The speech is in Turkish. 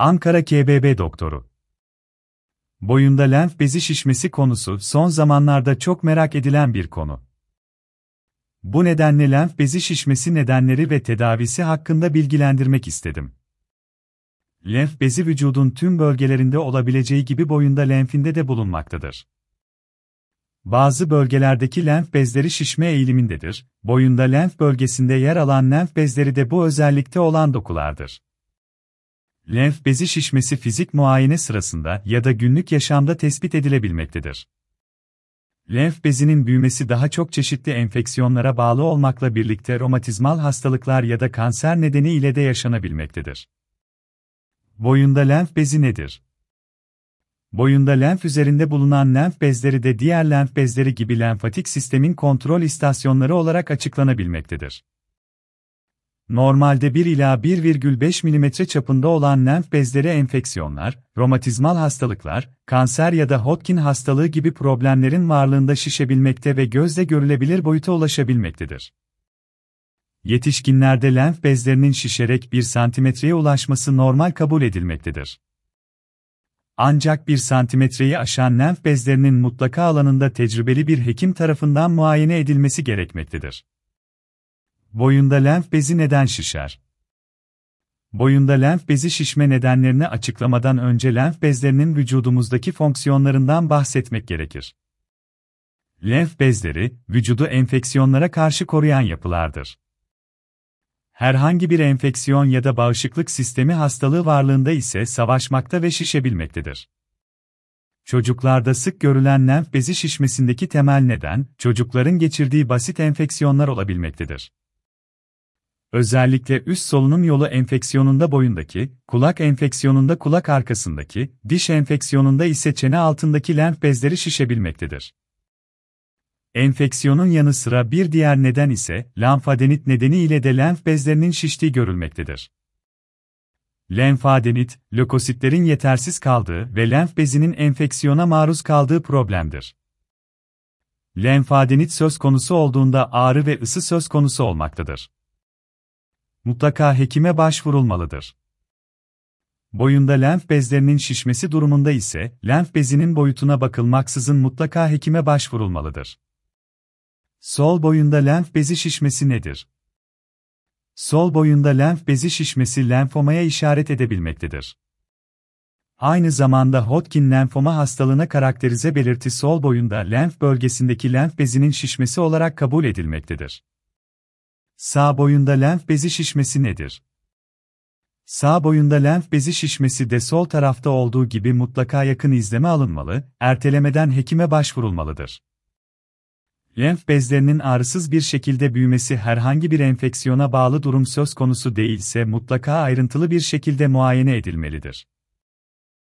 Ankara KBB doktoru. Boyunda lenf bezi şişmesi konusu son zamanlarda çok merak edilen bir konu. Bu nedenle lenf bezi şişmesi nedenleri ve tedavisi hakkında bilgilendirmek istedim. Lenf bezi vücudun tüm bölgelerinde olabileceği gibi boyunda lenfinde de bulunmaktadır. Bazı bölgelerdeki lenf bezleri şişme eğilimindedir, boyunda lenf bölgesinde yer alan lenf bezleri de bu özellikte olan dokulardır. Lenf bezi şişmesi fizik muayene sırasında ya da günlük yaşamda tespit edilebilmektedir. Lenf bezinin büyümesi daha çok çeşitli enfeksiyonlara bağlı olmakla birlikte romatizmal hastalıklar ya da kanser nedeniyle de yaşanabilmektedir. Boyunda lenf bezi nedir? Boyunda lenf üzerinde bulunan lenf bezleri de diğer lenf bezleri gibi lenfatik sistemin kontrol istasyonları olarak açıklanabilmektedir. Normalde 1 ila 1,5 mm çapında olan lenf bezleri enfeksiyonlar, romatizmal hastalıklar, kanser ya da Hodgkin hastalığı gibi problemlerin varlığında şişebilmekte ve gözle görülebilir boyuta ulaşabilmektedir. Yetişkinlerde lenf bezlerinin şişerek 1 santimetreye ulaşması normal kabul edilmektedir. Ancak 1 santimetreyi aşan lenf bezlerinin mutlaka alanında tecrübeli bir hekim tarafından muayene edilmesi gerekmektedir. Boyunda lenf bezi neden şişer? Boyunda lenf bezi şişme nedenlerini açıklamadan önce lenf bezlerinin vücudumuzdaki fonksiyonlarından bahsetmek gerekir. Lenf bezleri, vücudu enfeksiyonlara karşı koruyan yapılardır. Herhangi bir enfeksiyon ya da bağışıklık sistemi hastalığı varlığında ise savaşmakta ve şişebilmektedir. Çocuklarda sık görülen lenf bezi şişmesindeki temel neden, çocukların geçirdiği basit enfeksiyonlar olabilmektedir. Özellikle üst solunum yolu enfeksiyonunda boyundaki, kulak enfeksiyonunda kulak arkasındaki, diş enfeksiyonunda ise çene altındaki lenf bezleri şişebilmektedir. Enfeksiyonun yanı sıra bir diğer neden ise lenfadenit nedeniyle de lenf bezlerinin şiştiği görülmektedir. Lenfadenit, lökositlerin yetersiz kaldığı ve lenf bezinin enfeksiyona maruz kaldığı problemdir. Lenfadenit söz konusu olduğunda ağrı ve ısı söz konusu olmaktadır. Mutlaka hekime başvurulmalıdır. Boyunda lenf bezlerinin şişmesi durumunda ise lenf bezinin boyutuna bakılmaksızın mutlaka hekime başvurulmalıdır. Sol boyunda lenf bezi şişmesi nedir? Sol boyunda lenf bezi şişmesi lenfomaya işaret edebilmektedir. Aynı zamanda Hodgkin lenfoma hastalığına karakterize belirti sol boyunda lenf bölgesindeki lenf bezinin şişmesi olarak kabul edilmektedir. Sağ boyunda lenf bezi şişmesi nedir? Sağ boyunda lenf bezi şişmesi de sol tarafta olduğu gibi mutlaka yakın izleme alınmalı, ertelemeden hekime başvurulmalıdır. Lenf bezlerinin ağrısız bir şekilde büyümesi herhangi bir enfeksiyona bağlı durum söz konusu değilse mutlaka ayrıntılı bir şekilde muayene edilmelidir.